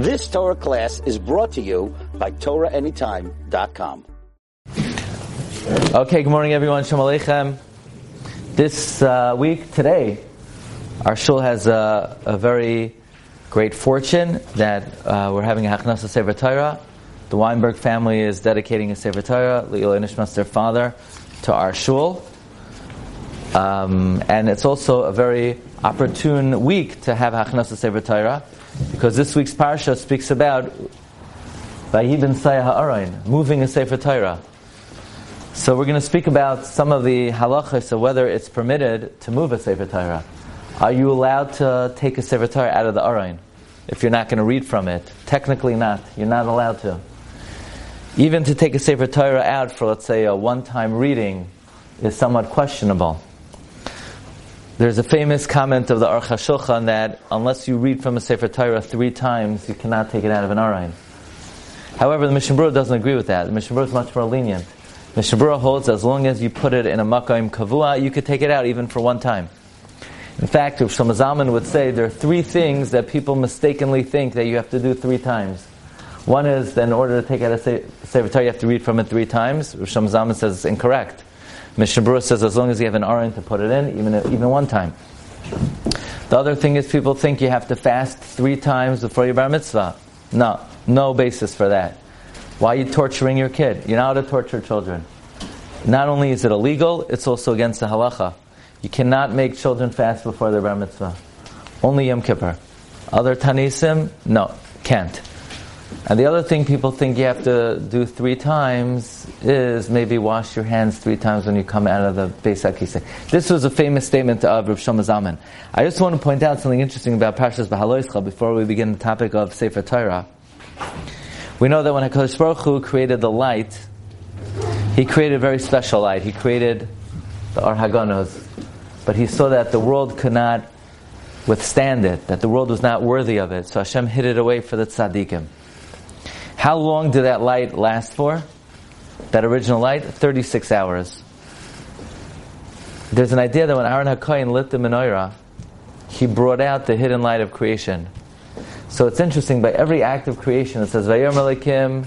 This Torah class is brought to you by TorahAnytime.com. Okay, good morning everyone. Shalom Aleichem. This uh, week, today, our shul has a, a very great fortune that uh, we're having a Hachnasa Sefer Torah. The Weinberg family is dedicating a Sefer Torah, Le'il Nishmas, their father, to our shul. Um, and it's also a very opportune week to have Hachnasa Sefer Torah, because this week's parsha speaks about Vayibin Sayah Ha'arain, moving a Sefer Torah. So we're going to speak about some of the halachas of whether it's permitted to move a Sefer Torah. Are you allowed to take a Sefer Torah out of the Arain if you're not going to read from it? Technically not. You're not allowed to. Even to take a Sefer Torah out for, let's say, a one-time reading is somewhat questionable. There's a famous comment of the Aruch HaShulchan that unless you read from a Sefer Torah three times, you cannot take it out of an Arayin. However, the Mishnah Berurah doesn't agree with that. The Mishnah Berurah is much more lenient. The Mishnah Berurah holds as long as you put it in a Makayim Kavua, you could take it out even for one time. In fact, Rav Shlomo Zalman would say there are three things that people mistakenly think that you have to do three times. One is that in order to take out a Sefer Torah, you have to read from it three times. Rav Shlomo Zalman says it's incorrect. Mishnah Berurah says as long as you have an aron to put it in, even, even one time. The other thing is people think you have to fast three times before your bar mitzvah. No, no basis for that. Why are you torturing your kid? You're not to torture children. Not only is it illegal, it's also against the halacha. You cannot make children fast before their bar mitzvah. Only Yom Kippur. Other Tanisim, no, can't. And the other thing people think you have to do three times is maybe wash your hands three times when you come out of the Beis HaKisei. This was a famous statement of Rav Shlomo Zalman. I just want to point out something interesting about Parshas Behaloischa before we begin the topic of Sefer Torah. We know that when HaKadosh Baruch Hu created the light, He created a very special light. He created the Ar Haganos. But He saw that the world could not withstand it, that the world was not worthy of it. So Hashem hid it away for the tzaddikim. How long did that light last for? That original light? 36 hours. There's an idea that when Aaron HaKoyin lit the menorah, he brought out the hidden light of creation. So it's interesting, by every act of creation, it says, Vayom Elikim,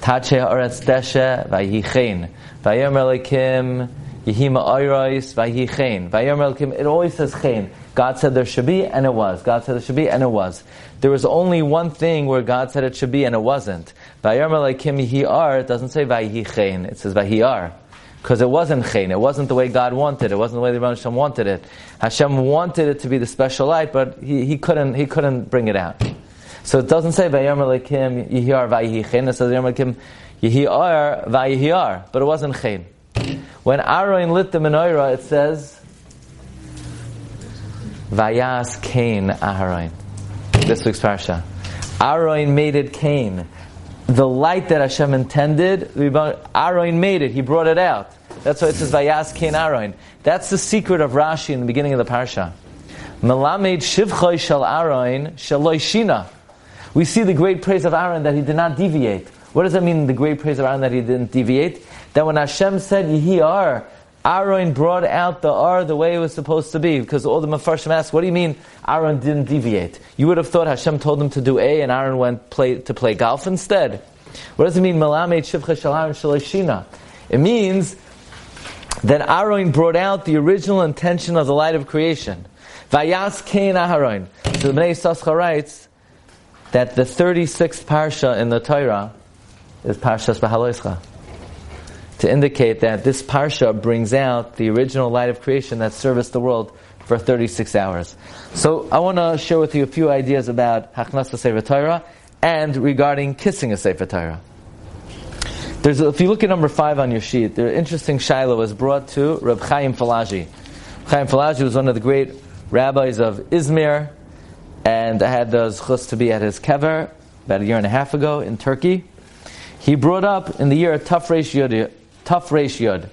Tache Ha'aretz Deshe, Vayichein. Vayom Elikim, Yehima Oyrois, Vayichein. Vayom Elikim, it always says Chein. God said there should be, and it was. God said there should be, and it was. There was only one thing where God said it should be, and it wasn't. It doesn't say vayichein, it says. Because it wasn't chein, it wasn't the way God wanted it, wasn't the way the Rebbe Hashem wanted it. Hashem wanted it to be the special light, but he, he couldn't he couldn't bring it out. So it doesn't say vayarma lekim it says vayarma lekim but it wasn't chein. When Aaron lit the menorah, it says Vayas Cain Aharon. This week's parsha. Aaron made it Cain. The light that Hashem intended, Aaron made it. He brought it out. That's why it says Vayas Cain Aaron. That's the secret of Rashi in the beginning of the parsha. Melamed Shivchoy Shal Aaron Shaloi Shina. We see the great praise of Aaron that he did not deviate. What does that mean, the great praise of Aaron that he didn't deviate? That when Hashem said, Yehi Ar, Aaron brought out the R the way it was supposed to be, because all the Mefarshim asked, what do you mean Aaron didn't deviate? You would have thought Hashem told him to do A and Aaron went play, to play golf instead. What does it mean, Melamed Shivcha Shalarim Shalashina? It means that Aaron brought out the original intention of the light of creation. Vayas Kain Aharon. So the Yissaschar writes that the 36th parsha in the Torah is Parshas Behaloischa to indicate that this parsha brings out the original light of creation that serviced the world for 36 hours. So I want to share with you a few ideas about Hachnasa Sefer Torah and regarding kissing a Sefer Torah. There's, if you look at number five on your sheet, the interesting Shiloh was brought to Reb Chaim Falaji. Chaim Falaji was one of the great rabbis of Izmir, and I had the zchus to be at his kever about a year and a half ago in Turkey. He brought up in the year Tafresh Yod, Tough Yod.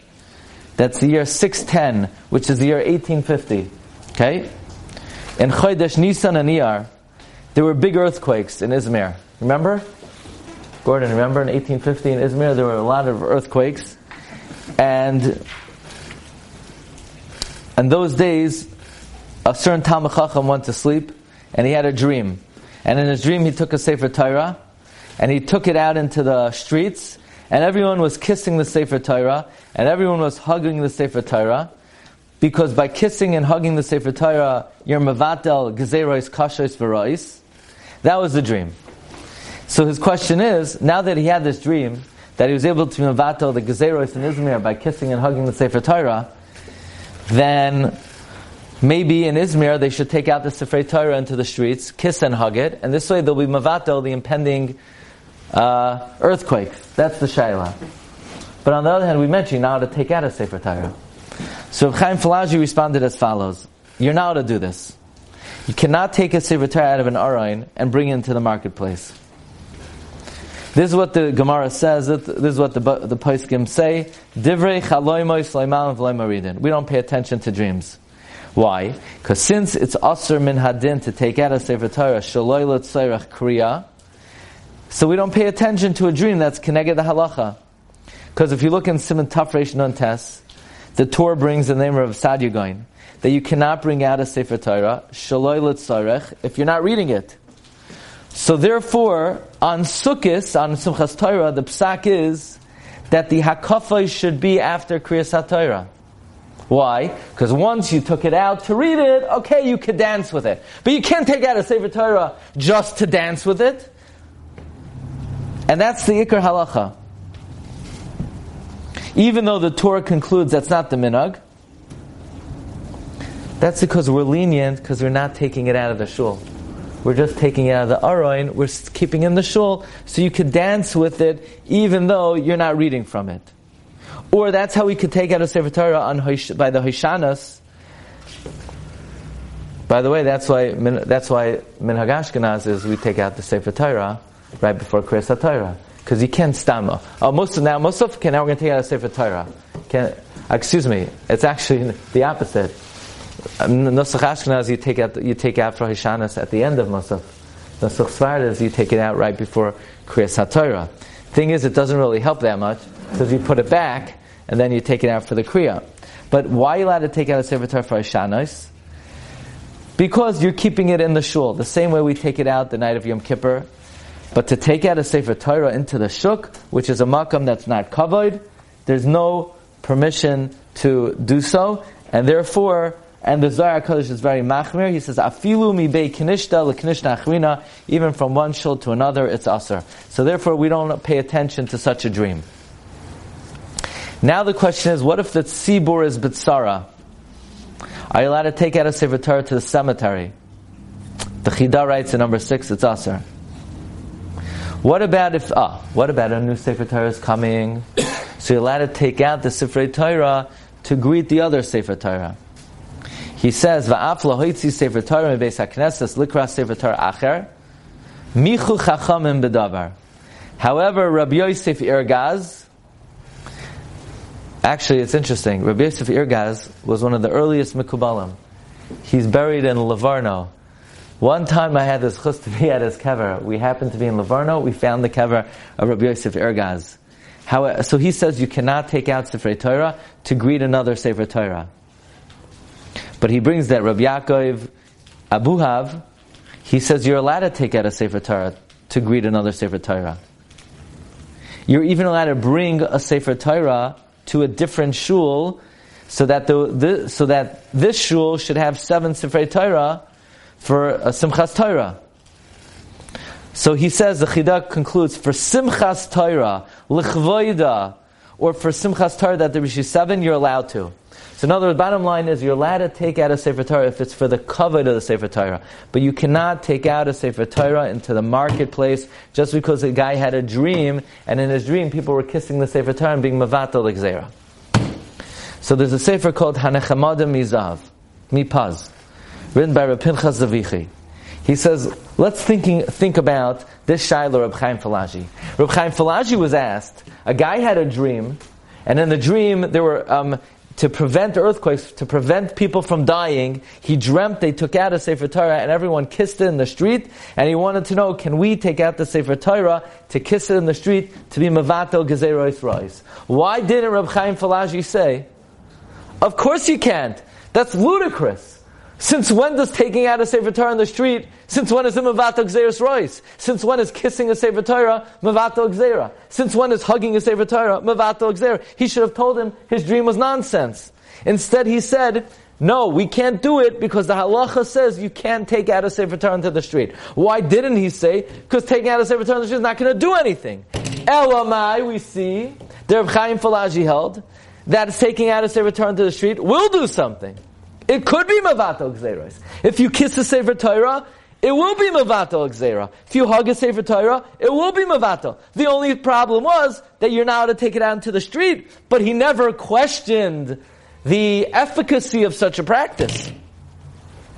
That's the year 610, which is the year 1850. Okay? In Chodesh Nisan and Iyar, there were big earthquakes in Izmir. Remember? Gordon, remember in 1850 in Izmir, there were a lot of earthquakes. And in those days, a certain Talmud Chacham went to sleep, and he had a dream. and in his dream he took a Sefer Torah, and he took it out into the streets, and everyone was kissing the Sefer Torah, and everyone was hugging the Sefer Torah, because by kissing and hugging the Sefer Torah, you're mevatel gezerois kashois v'rois. That was the dream. So his question is, now that he had this dream, that he was able to mevatel the gezerois in Izmir by kissing and hugging the Sefer Torah, then maybe in Izmir they should take out the Sefer Torah into the streets, kiss and hug it, and this way they'll be mevatel the impending uh, earthquake. That's the shaila. But on the other hand, we mentioned now to take out a Sefer Torah. So Chaim Falaji responded as follows: You're not to do this. You cannot take a Sefer Torah out of an Arayin and bring it into the marketplace. This is what the Gemara says. This is what the the Poskim say. Divrei chaloimoy v'leimaridin. We don't pay attention to dreams. Why? Because since it's aser min hadin to take out a sefer Torah shaloi letzerach kriya, so we don't pay attention to a dream that's connected the halacha. Because if you look in Simon Tafresh Nun Tes, the Torah brings the name of Sadyagoin that you cannot bring out a sefer Torah shaloi letzerach if you're not reading it. So therefore, on Sukkot, on Simchas Torah, the psak is that the hakafa should be after Kriyas HaTorah. Why? Because once you took it out to read it, okay, you could dance with it. But you can't take out a Sefer Torah just to dance with it. And that's the Ikar Halacha. Even though the Torah concludes that's not the minhag, that's because we're lenient because we're not taking it out of the shul. We're just taking it out of the aroin. We're keeping in the shul, so you could dance with it, even though you're not reading from it. Or that's how we could take out a sefer Torah on by the Hishanas. By the way, that's why that's why minhag Ashkenaz is we take out the sefer Torah right before Kriyas Torah because you can't stama. Oh, uh, uh, most of now most of okay, now we're going to take out a sefer Torah. Can, excuse me, it's actually the opposite. Um, Nusach Ashkenaz, you take out you take out for at the end of Nusach. Nusach Svardas, you take it out right before Kriyas HaTorah. Thing is, it doesn't really help that much because you put it back and then you take it out for the Kriya. But why are you allowed to take out a Sefer Torah for Hishanas? Because you're keeping it in the shul, the same way we take it out the night of Yom Kippur. But to take out a Sefer Torah into the shuk, which is a makam that's not covered, there's no permission to do so, and therefore and the Zohar Kodesh is very machmir. He says, "Afilu mi bei kinishta lekinishta achrina." Even from one shul to another, it's aser. So therefore, we don't pay attention to such a dream. Now the question is, what if the tzibur is bitsara? Are you allowed to take out a sefer Torah to the cemetery? The Chida writes in number six, it's aser. What about if ah? What about a new sefer Torah is coming? So you're allowed to take out the sefer Torah to greet the other sefer Torah. He says, "Va'af lahoitzi sefer Torah mebeis hakneses likra sefer Torah acher michu chachamim bedavar." However, Rabbi Yosef Irgaz, actually, it's interesting. Rabbi Yosef Irgaz was one of the earliest mikubalim. He's buried in Livorno. One time I had this chus to be at his kever. We happened to be in Livorno. We found the kever of Rabbi Yosef Ergaz. How, so he says you cannot take out Sefer Torah to greet another Sefer Torah. But he brings that Rabbi Yaakov Abuhav, he says you're allowed to take out a Sefer Torah to greet another Sefer Torah. You're even allowed to bring a Sefer Torah to a different shul so that, the, the so that this shul should have seven Sefer Torah for a Simchas Torah. So he says, the Chidah concludes, for Simchas Torah, Lichvoida, or for Simchas Torah that there be seven, you're allowed to. So in other words, bottom line is you're allowed to take out a Sefer Torah if it's for the covet of the Sefer Torah. But you cannot take out a Sefer Torah into the marketplace just because a guy had a dream and in his dream people were kissing the Sefer Torah and being mavatal Xera. So there's a Sefer called Hanechamadim Mizav, Mipaz, written by Rav Pinchas Zavichi. He says, let's thinking, think about this Shiloh Reb Chaim Falaji. Reb Chaim Falaji was asked, a guy had a dream, and in the dream there were um, to prevent earthquakes, to prevent people from dying, he dreamt they took out a Sefer Torah and everyone kissed it in the street, and he wanted to know, can we take out the Sefer Torah to kiss it in the street to be Mavatel Gezerois Rois? Why didn't Reb Chaim Falaji say, of course you can't. That's ludicrous. Since when does taking out a Sefer Torah on the street, since when is it Mavato Gzeris Royce? Since when is kissing a Sefer Torah Mavato Gzera? Since when is hugging a Sefer Torah Mavato Gzera? He should have told him his dream was nonsense. Instead, he said, no, we can't do it because the halacha says you can't take out a Sefer Torah into the street. Why didn't he say? Because taking out a Sefer Torah into the street is not going to do anything. Elamai, we see, the Chaim Falaji held, that taking out a Sefer Torah into the street will do something. It could be Mavato Gzeros. If you kiss a Sefer Torah, it will be Mavato Gzera. If you hug a Sefer Torah, it will be Mavato. The only problem was that you're now to take it out into the street, but he never questioned the efficacy of such a practice.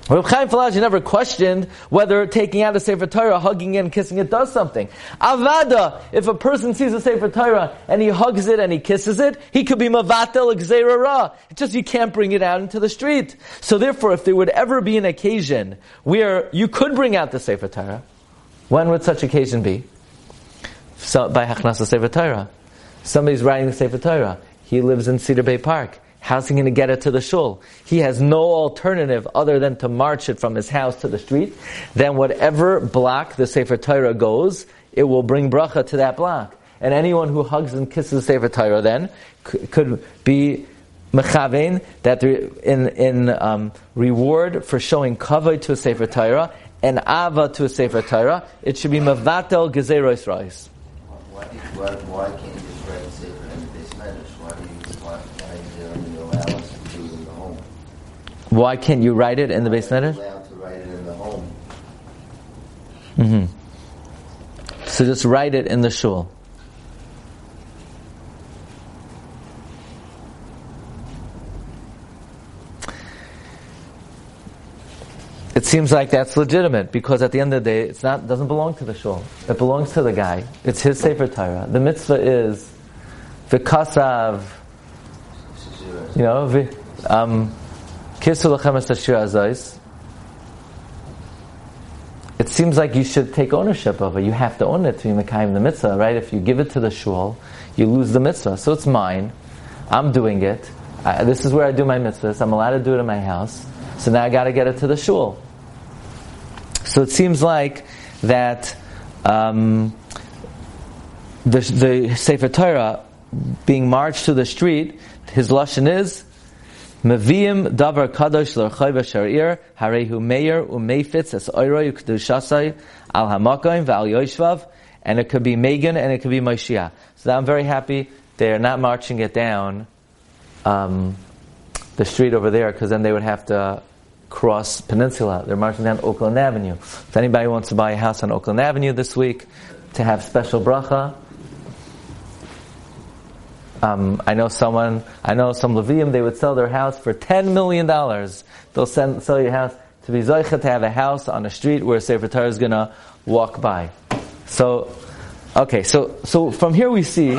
Reb Chaim Falaji never questioned whether taking out a Sefer Torah, hugging it and kissing it does something. Avada, if a person sees a Sefer Torah and he hugs it and he kisses it, he could be Mavatel Gzeira Ra. It's just you can't bring it out into the street. So therefore, if there would ever be an occasion where you could bring out the Sefer Torah, when would such occasion be? So, by Hachnasa Sefer Torah. Somebody's writing the Sefer Torah. He lives in Cedar Bay Park. How's he going to get it to the shul? He has no alternative other than to march it from his house to the street. Then whatever block the Sefer Torah goes, it will bring bracha to that block. And anyone who hugs and kisses the Sefer Torah then could be mechavein that in in um, reward for showing kavod to a Sefer Torah and ava to a Sefer Torah, it should be mavatel gezeros why, why can't you just write Sefer in the base Why do you why, why can't you write it in the base letter? Allowed to write it in the home. Mm-hmm. So just write it in the shul. It seems like that's legitimate because at the end of the day, it's not doesn't belong to the shul. It belongs to the guy. It's his sefer Torah. The mitzvah is the kasav. You know, um, it seems like you should take ownership of it. You have to own it to be Mekayim the mitzvah, right? If you give it to the shul, you lose the mitzvah. So it's mine. I'm doing it. I, this is where I do my mitzvahs. I'm allowed to do it in my house. So now I got to get it to the shul. So it seems like that um, the, the Sefer Torah being marched to the street, his lashon is Maviyim davar kadosh l'rchayv sharir harehu meir umeifitz es oiroi ukdushasai al hamakayim v'al yoshvav and it could be Megan and it could be Moshiach. So I'm very happy they're not marching it down um, the street over there because then they would have to cross Peninsula. They're marching down Oakland Avenue. If anybody wants to buy a house on Oakland Avenue this week to have special bracha, um, I know someone, I know some Levium, they would sell their house for $10 million. They'll send, sell your house to be Zoicha to have a house on a street where Sefer Torah is gonna walk by. So, okay, so, so from here we see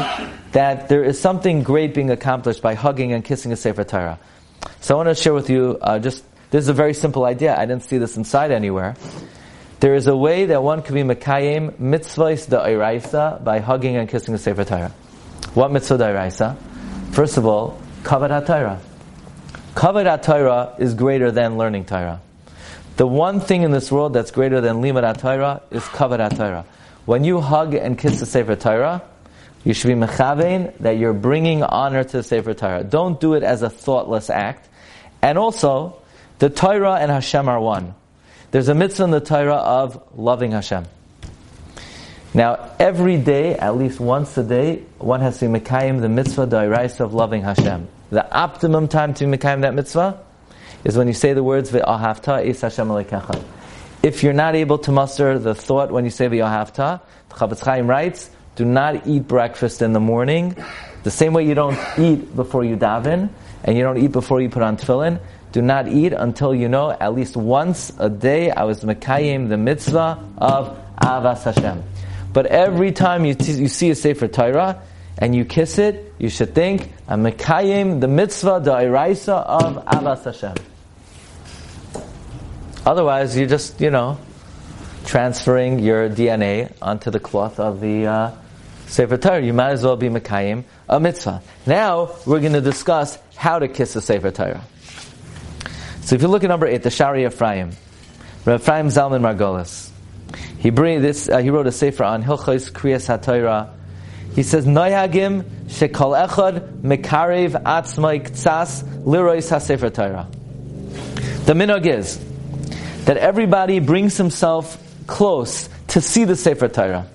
that there is something great being accomplished by hugging and kissing a Sefer Torah. So I want to share with you uh, just, this is a very simple idea. I didn't see this inside anywhere. There is a way that one can be Mekayim mitzvahs the Iraisa by hugging and kissing a Sefer Torah. What mitzvah da'iraisa? First of all, kavod HaTorah. Kavod HaTorah is greater than learning Torah. The one thing in this world that's greater than limud HaTorah is kavod HaTorah. When you hug and kiss the Sefer Torah, you should be mechavein that you're bringing honor to the Sefer Torah. Don't do it as a thoughtless act. And also, the Torah and Hashem are one. There's a mitzvah in the Torah of loving Hashem. Now, every day, at least once a day, one has to mekayim the mitzvah da'iraisa of loving Hashem. The optimum time to mekayim that mitzvah is when you say the words ve'ahavta is Hashem alekecha. If you're not able to muster the thought when you say ve'ahavta, the Chafetz Chaim writes, do not eat breakfast in the morning. The same way you don't eat before you daven, and you don't eat before you put on tefillin. Do not eat until you know at least once a day I was mekayim the mitzvah of avas Hashem. But every time you, t- you see a Sefer Torah and you kiss it, you should think, I'm Mekayim, the mitzvah, the iraisa of Avas Hashem. Otherwise, you're just, you know, transferring your DNA onto the cloth of the uh, Sefer Torah. You might as well be Mekayim, a mitzvah. Now, we're going to discuss how to kiss a Sefer Torah. So if you look at number eight, the Shari Ephraim, Ephraim Zalman Margolis, he bring this. Uh, he wrote a sefer on Hilchos Kriyas HaTorah. He says, "Noyagim shekol echad mekarev atzmai ktsas lirois hasefer Torah." The minog is that everybody brings himself close to see the sefer Torah.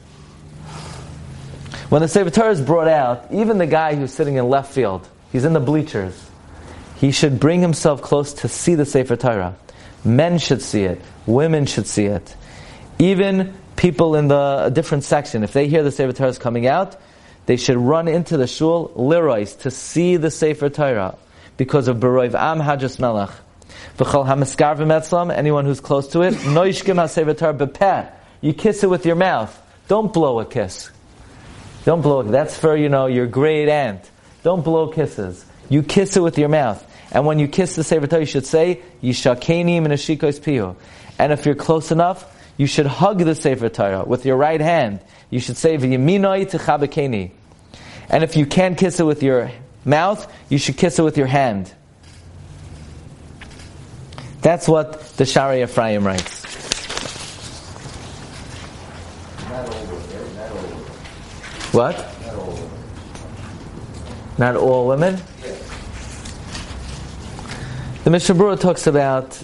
When the sefer Torah is brought out, even the guy who's sitting in left field, he's in the bleachers. He should bring himself close to see the sefer Torah. Men should see it. Women should see it. Even people in the different section, if they hear the Sefer Torah is coming out, they should run into the shul lirois to see the Sefer Torah because of Beroiv Am Hajas Melech. V'chol hamiskarvim etzlam, anyone who's close to it, noishkim ha-Sefer Torah bepeh. You kiss it with your mouth. Don't blow a kiss. Don't blow. That's for, you know, your great aunt. Don't blow kisses. You kiss it with your mouth. And when you kiss the Sefer Torah, you should say, Yishakeni min pihu. And if you're close enough, you should hug the Sefer Torah with your right hand. You should say, V'yaminoi techabekeni. And if you can't kiss it with your mouth, you should kiss it with your hand. That's what the Shari Ephraim writes. Not all women, not all women. What? Not all women. Not? The Mishnah Berurah talks about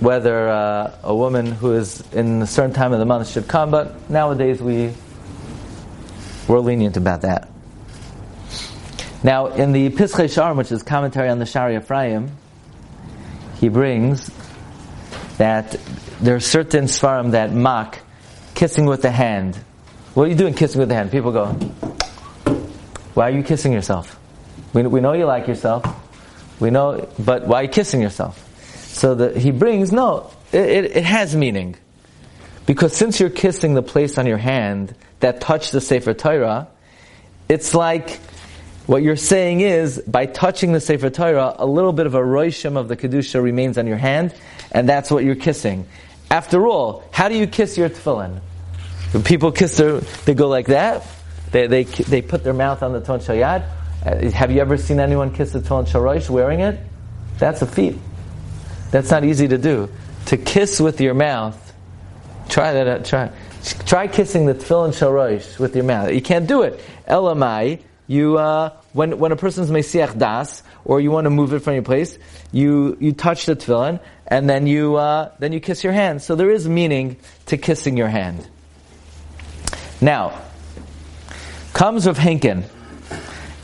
whether uh, a woman who is in a certain time of the month should come, but nowadays we we're lenient about that. Now, in the Pischei Sharm, which is commentary on the Shari Ephraim, he brings that there are certain svarim that mock kissing with the hand. What are you doing kissing with the hand? People go, why are you kissing yourself? We, we know you like yourself. We know, but why are you kissing yourself? So that he brings, no, it, it, it has meaning. Because since you're kissing the place on your hand that touched the Sefer Torah, it's like what you're saying is by touching the Sefer Torah, a little bit of a roishim of the kedusha remains on your hand, and that's what you're kissing. After all, how do you kiss your tefillin? When people kiss their, they go like that. They, they, they put their mouth on the ton shayad. Uh, have you ever seen anyone kiss the tefillin sharosh wearing it? That's a feat. That's not easy to do. To kiss with your mouth, try that. out, Try, try kissing the tefillin sharosh with your mouth. You can't do it. Elamai, you uh, when when a person's mesiach das, or you want to move it from your place, you you touch the tefillin, and then you uh, then you kiss your hand. So there is meaning to kissing your hand. Now, comes Rav Henkin,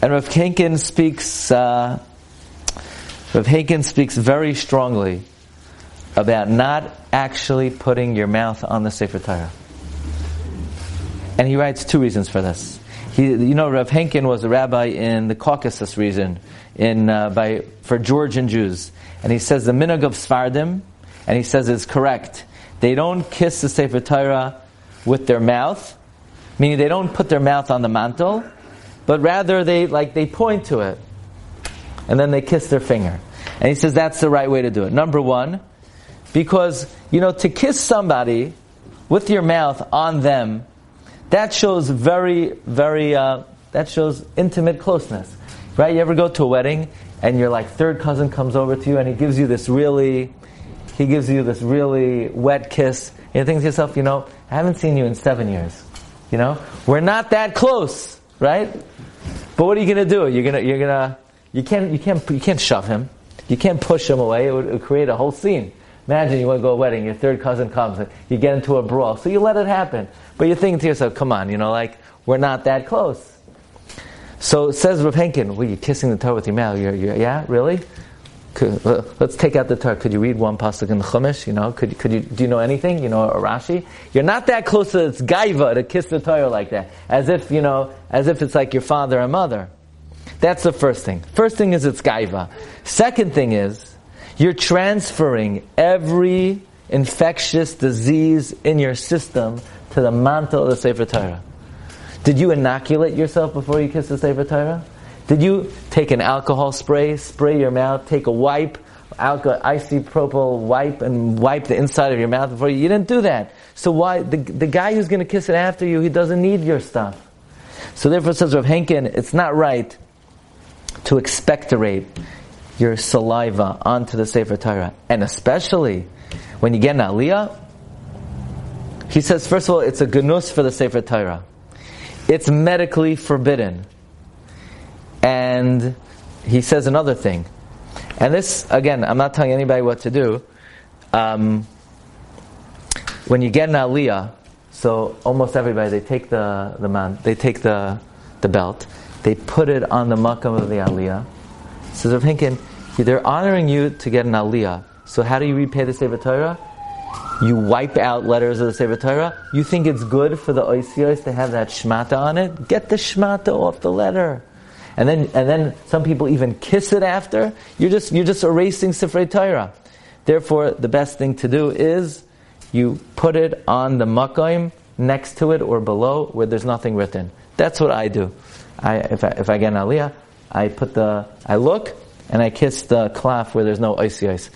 and Rav Henkin speaks. Uh, Rav Henkin speaks very strongly about not actually putting your mouth on the Sefer Torah. And he writes two reasons for this. He, you know, Rav Henkin was a rabbi in the Caucasus region in, uh, by, for Georgian Jews. And he says the minog of Svardim, and he says it's correct. They don't kiss the Sefer Torah with their mouth, meaning they don't put their mouth on the mantle, but rather they, like, they point to it. And then they kiss their finger. And he says that's the right way to do it. Number one, because, you know, to kiss somebody with your mouth on them, that shows very, very, uh, that shows intimate closeness. Right? You ever go to a wedding and your like third cousin comes over to you and he gives you this really, he gives you this really wet kiss. And you think to yourself, you know, I haven't seen you in seven years. You know, we're not that close, right? But what are you gonna do? You're gonna, you're gonna, you can't, you can't, you can't shove him. You can't push him away. It would, it would create a whole scene. Imagine you want to go to a wedding, your third cousin comes, and you get into a brawl. So you let it happen. But you're thinking to yourself, come on, you know, like, we're not that close. So says Rav Henkin, well, you're kissing the Torah with your mouth. You're, you're, yeah, really? Let's take out the Torah. Could you read one pasuk in the Chumash? You know, could, could you, do you know anything? You know, a Rashi? You're not that close to its gaiva to kiss the Torah like that. As if, you know, as if it's like your father and mother. That's the first thing. First thing is it's gaiva. Second thing is, you're transferring every infectious disease in your system to the mantle of the Sefer Torah. Did you inoculate yourself before you kissed the Sefer Torah? Did you take an alcohol spray, spray your mouth, take a wipe, alcohol, isopropyl wipe, and wipe the inside of your mouth before you? You didn't do that. So why the the guy who's going to kiss it after you, he doesn't need your stuff. So therefore, says Rav Henkin, it's not right to expectorate your saliva onto the Sefer Torah. And especially when you get an aliyah, he says, first of all, it's a gnus for the Sefer Torah. It's medically forbidden. And he says another thing. And this, again, I'm not telling anybody what to do. Um, when you get an aliyah, so almost everybody, they take the, the man, they take the, the belt, they put it on the makam of the aliyah. So they're thinking, they're honoring you to get an aliyah. So how do you repay the Sefer Torah? You wipe out letters of the Sefer Torah. You think it's good for the oisiyos to have that shmata on it? Get the shmata off the letter. And then, and then some people even kiss it after. You're just, you're just erasing Sefer Torah. Therefore, the best thing to do is you put it on the makayim next to it or below where there's nothing written. That's what I do. I, if, I, if I get an aliyah, I put the, I look and I kiss the cloth where there's no icy ice.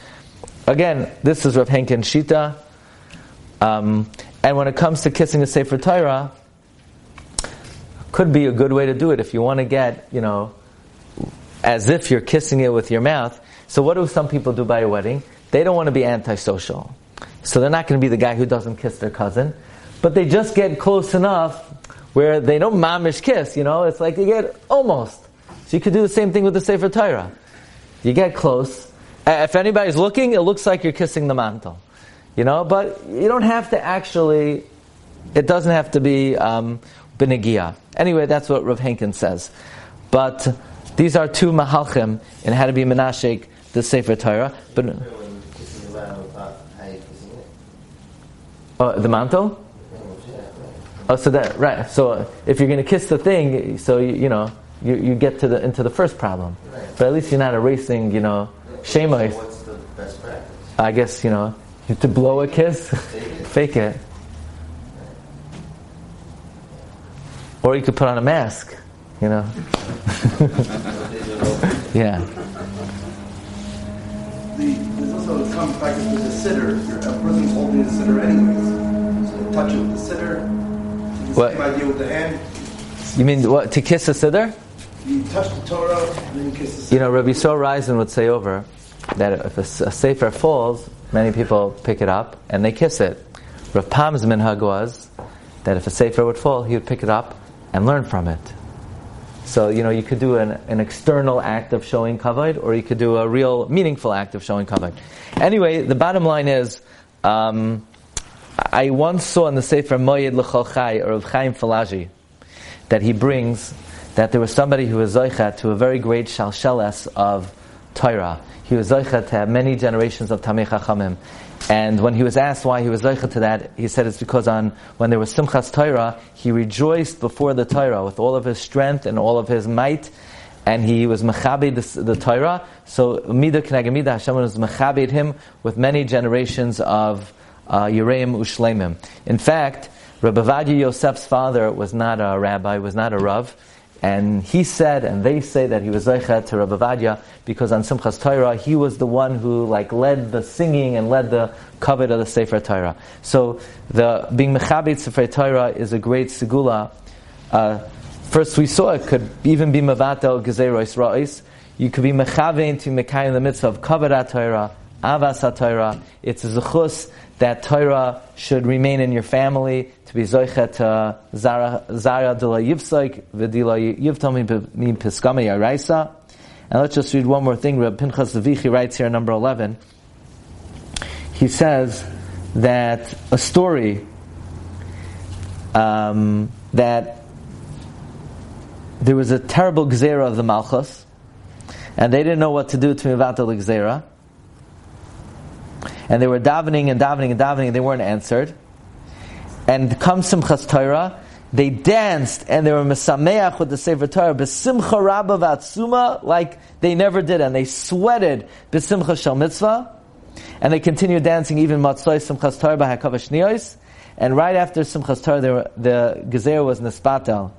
Again, this is Rav Henkin Shita. Um, and when it comes to kissing a Sefer Torah, could be a good way to do it if you want to get, you know, as if you're kissing it with your mouth. So what do some people do by a wedding? They don't want to be antisocial. So they're not going to be the guy who doesn't kiss their cousin, but they just get close enough where they don't mamish kiss, you know, it's like you get almost. So you could do the same thing with the Sefer Torah. You get close. If anybody's looking, it looks like you're kissing the mantle. You know, but you don't have to actually, it doesn't have to be um, Anyway, that's what Rav Henkin says. But these are two mahalchim in how to be menashik the Sefer Torah. But the mantle. Oh, so that right. So if you're going to kiss the thing, so you, you know you, you get to the into the first problem, but at least you're not erasing. You know, shemais. What's the best practice? I guess you know to blow a kiss, fake it, or you could put on a mask. You know. yeah. The, there's also some practice with the siddur. A person's holding the siddur anyways. So touch it with the siddur. What? Same idea with the hand. You mean what to kiss a siddur? You touch the Torah, and then you kiss the You know, Rabbi Yisrael Reisman would say over that if a sefer falls, many people pick it up and they kiss it. Rav Pam's minhag was that if a sefer would fall, he would pick it up and learn from it. So you know, you could do an, an external act of showing kavod, or you could do a real meaningful act of showing kavod. Anyway, the bottom line is. Um, I once saw in the Sefer Moyed L'chol Chai, or of Chaim Falaji, that he brings that there was somebody who was Zoichet to a very great Shalsheles of Torah. He was Zoichet to have many generations of Tamei Chachamim. And when he was asked why he was Zoichet to that, he said it's because on when there was Simchas Torah, he rejoiced before the Torah with all of his strength and all of his might. And he was mechabed the, the Torah. So Mida Knagamida Hashem was mechabed him with many generations of uh, Ushlemim. In fact, Rabbi Ovadia Yosef's father was not a rabbi, was not a rav, and he said, and they say that he was zeichet to Rabbi Ovadia because on Simchas Torah he was the one who like led the singing and led the covet of the Sefer Torah. So the being mechabit Sefer Torah is a great segula. Uh, first, we saw it could even be mevatel gezeros ra'is. You could be mechavein to mekayim the mitzvah of kavod Torah, avas Torah. It's a zechus that Torah should remain in your family, to be zoichet zara zara de la yivsaik v'dila yivtam mi piskama yaraisa. And let's just read one more thing. Reb Pinchas Zavichi writes here, number eleven. He says that a story um, that there was a terrible gzera of the Malchus, and they didn't know what to do to Mivatal gzera. And they were davening and davening and davening, and they weren't answered. And comes Simchas Torah, they danced and they were mesameach with the Sefer Torah, besimcha rabba vatsuma, like they never did, and they sweated besimcha shel mitzvah, and they continued dancing even matzoi Simchas Torah b'hakavash niyos, and right after Simchas Torah, were, the gezer was nispatel.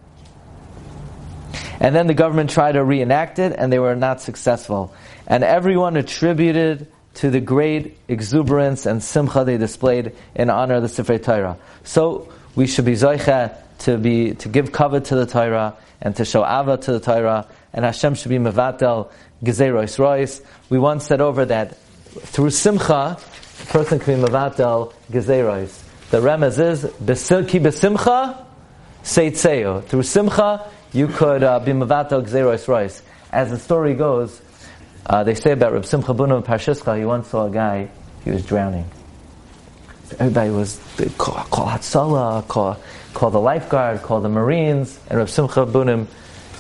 And then the government tried to reenact it, and they were not successful. And everyone attributed to the great exuberance and simcha they displayed in honor of the Sefer Torah. So we should be zoicha to be to give cover to the Torah and to show ava to the Torah and Hashem should be mevatel gezeros rois. We once said over that through simcha, a person can be mevatel gezeros. The remez is ki besimcha seitzeo. Through simcha, you could uh, be mevatel gezeros rois. As the story goes, uh, they say about Reb Simcha Bunim Parshischa, he once saw a guy, he was drowning. Everybody was call, call Hatzalah, call, call the lifeguard, call the Marines, and Reb Simcha Bunim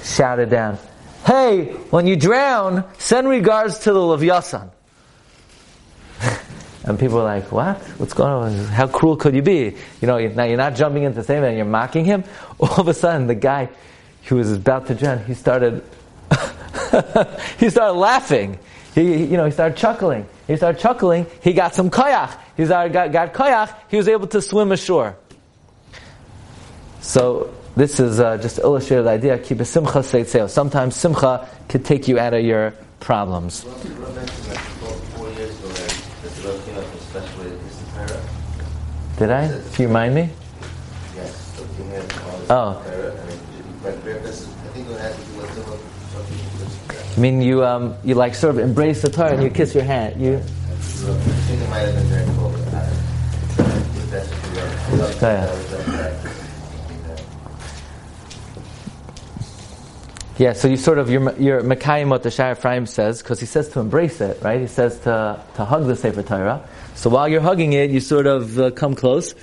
shouted down, Hey, when you drown, send regards to the Levyasan. and people were like, What? What's going on? How cruel could you be? You know, now you're not jumping into the same and you're mocking him. All of a sudden, the guy who was about to drown, he started he started laughing. He, you know, he started chuckling. He started chuckling. He got some koyach. He started, got, got koyach. He was able to swim ashore. So this is uh, just illustrated the idea. Keep a simcha seitzeo. Sometimes simcha could take you out of your problems. Did I? Do you remind me? Yes. Oh. I mean, you um, you like sort of embrace the Torah and you kiss your hand. You. Yeah, so you sort of you're you're Mekayim what the Shai Ephraim says because he says to embrace it, right? He says to to hug the Sefer Torah. So while you're hugging it, you sort of uh, come close,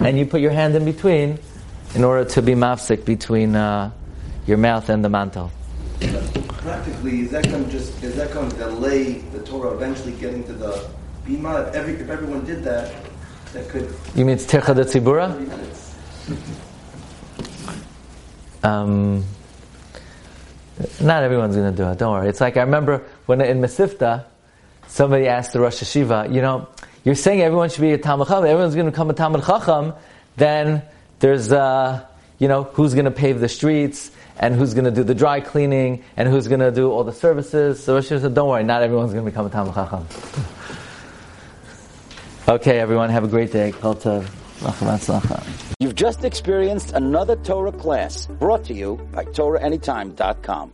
and you put your hand in between, in order to be mafsik between uh, your mouth and the mantle practically, is that going to just is that going to delay the Torah eventually getting to the bima? If every if everyone did that, that could. You mean it's tircha de tzibura? Um, not everyone's going to do it. Don't worry. It's like I remember when in Mesivta, somebody asked the Rosh Hashiva, you know, you're saying everyone should be a Talmud Chacham, everyone's going to become a Talmud Chacham, then there's, uh, you know, who's going to pave the streets, and who's going to do the dry cleaning, and who's going to do all the services. So Rosh said, don't worry, not everyone's going to become a Talmud Chacham. okay, everyone, have a great day. You've just experienced another Torah class brought to you by TorahAnytime.com.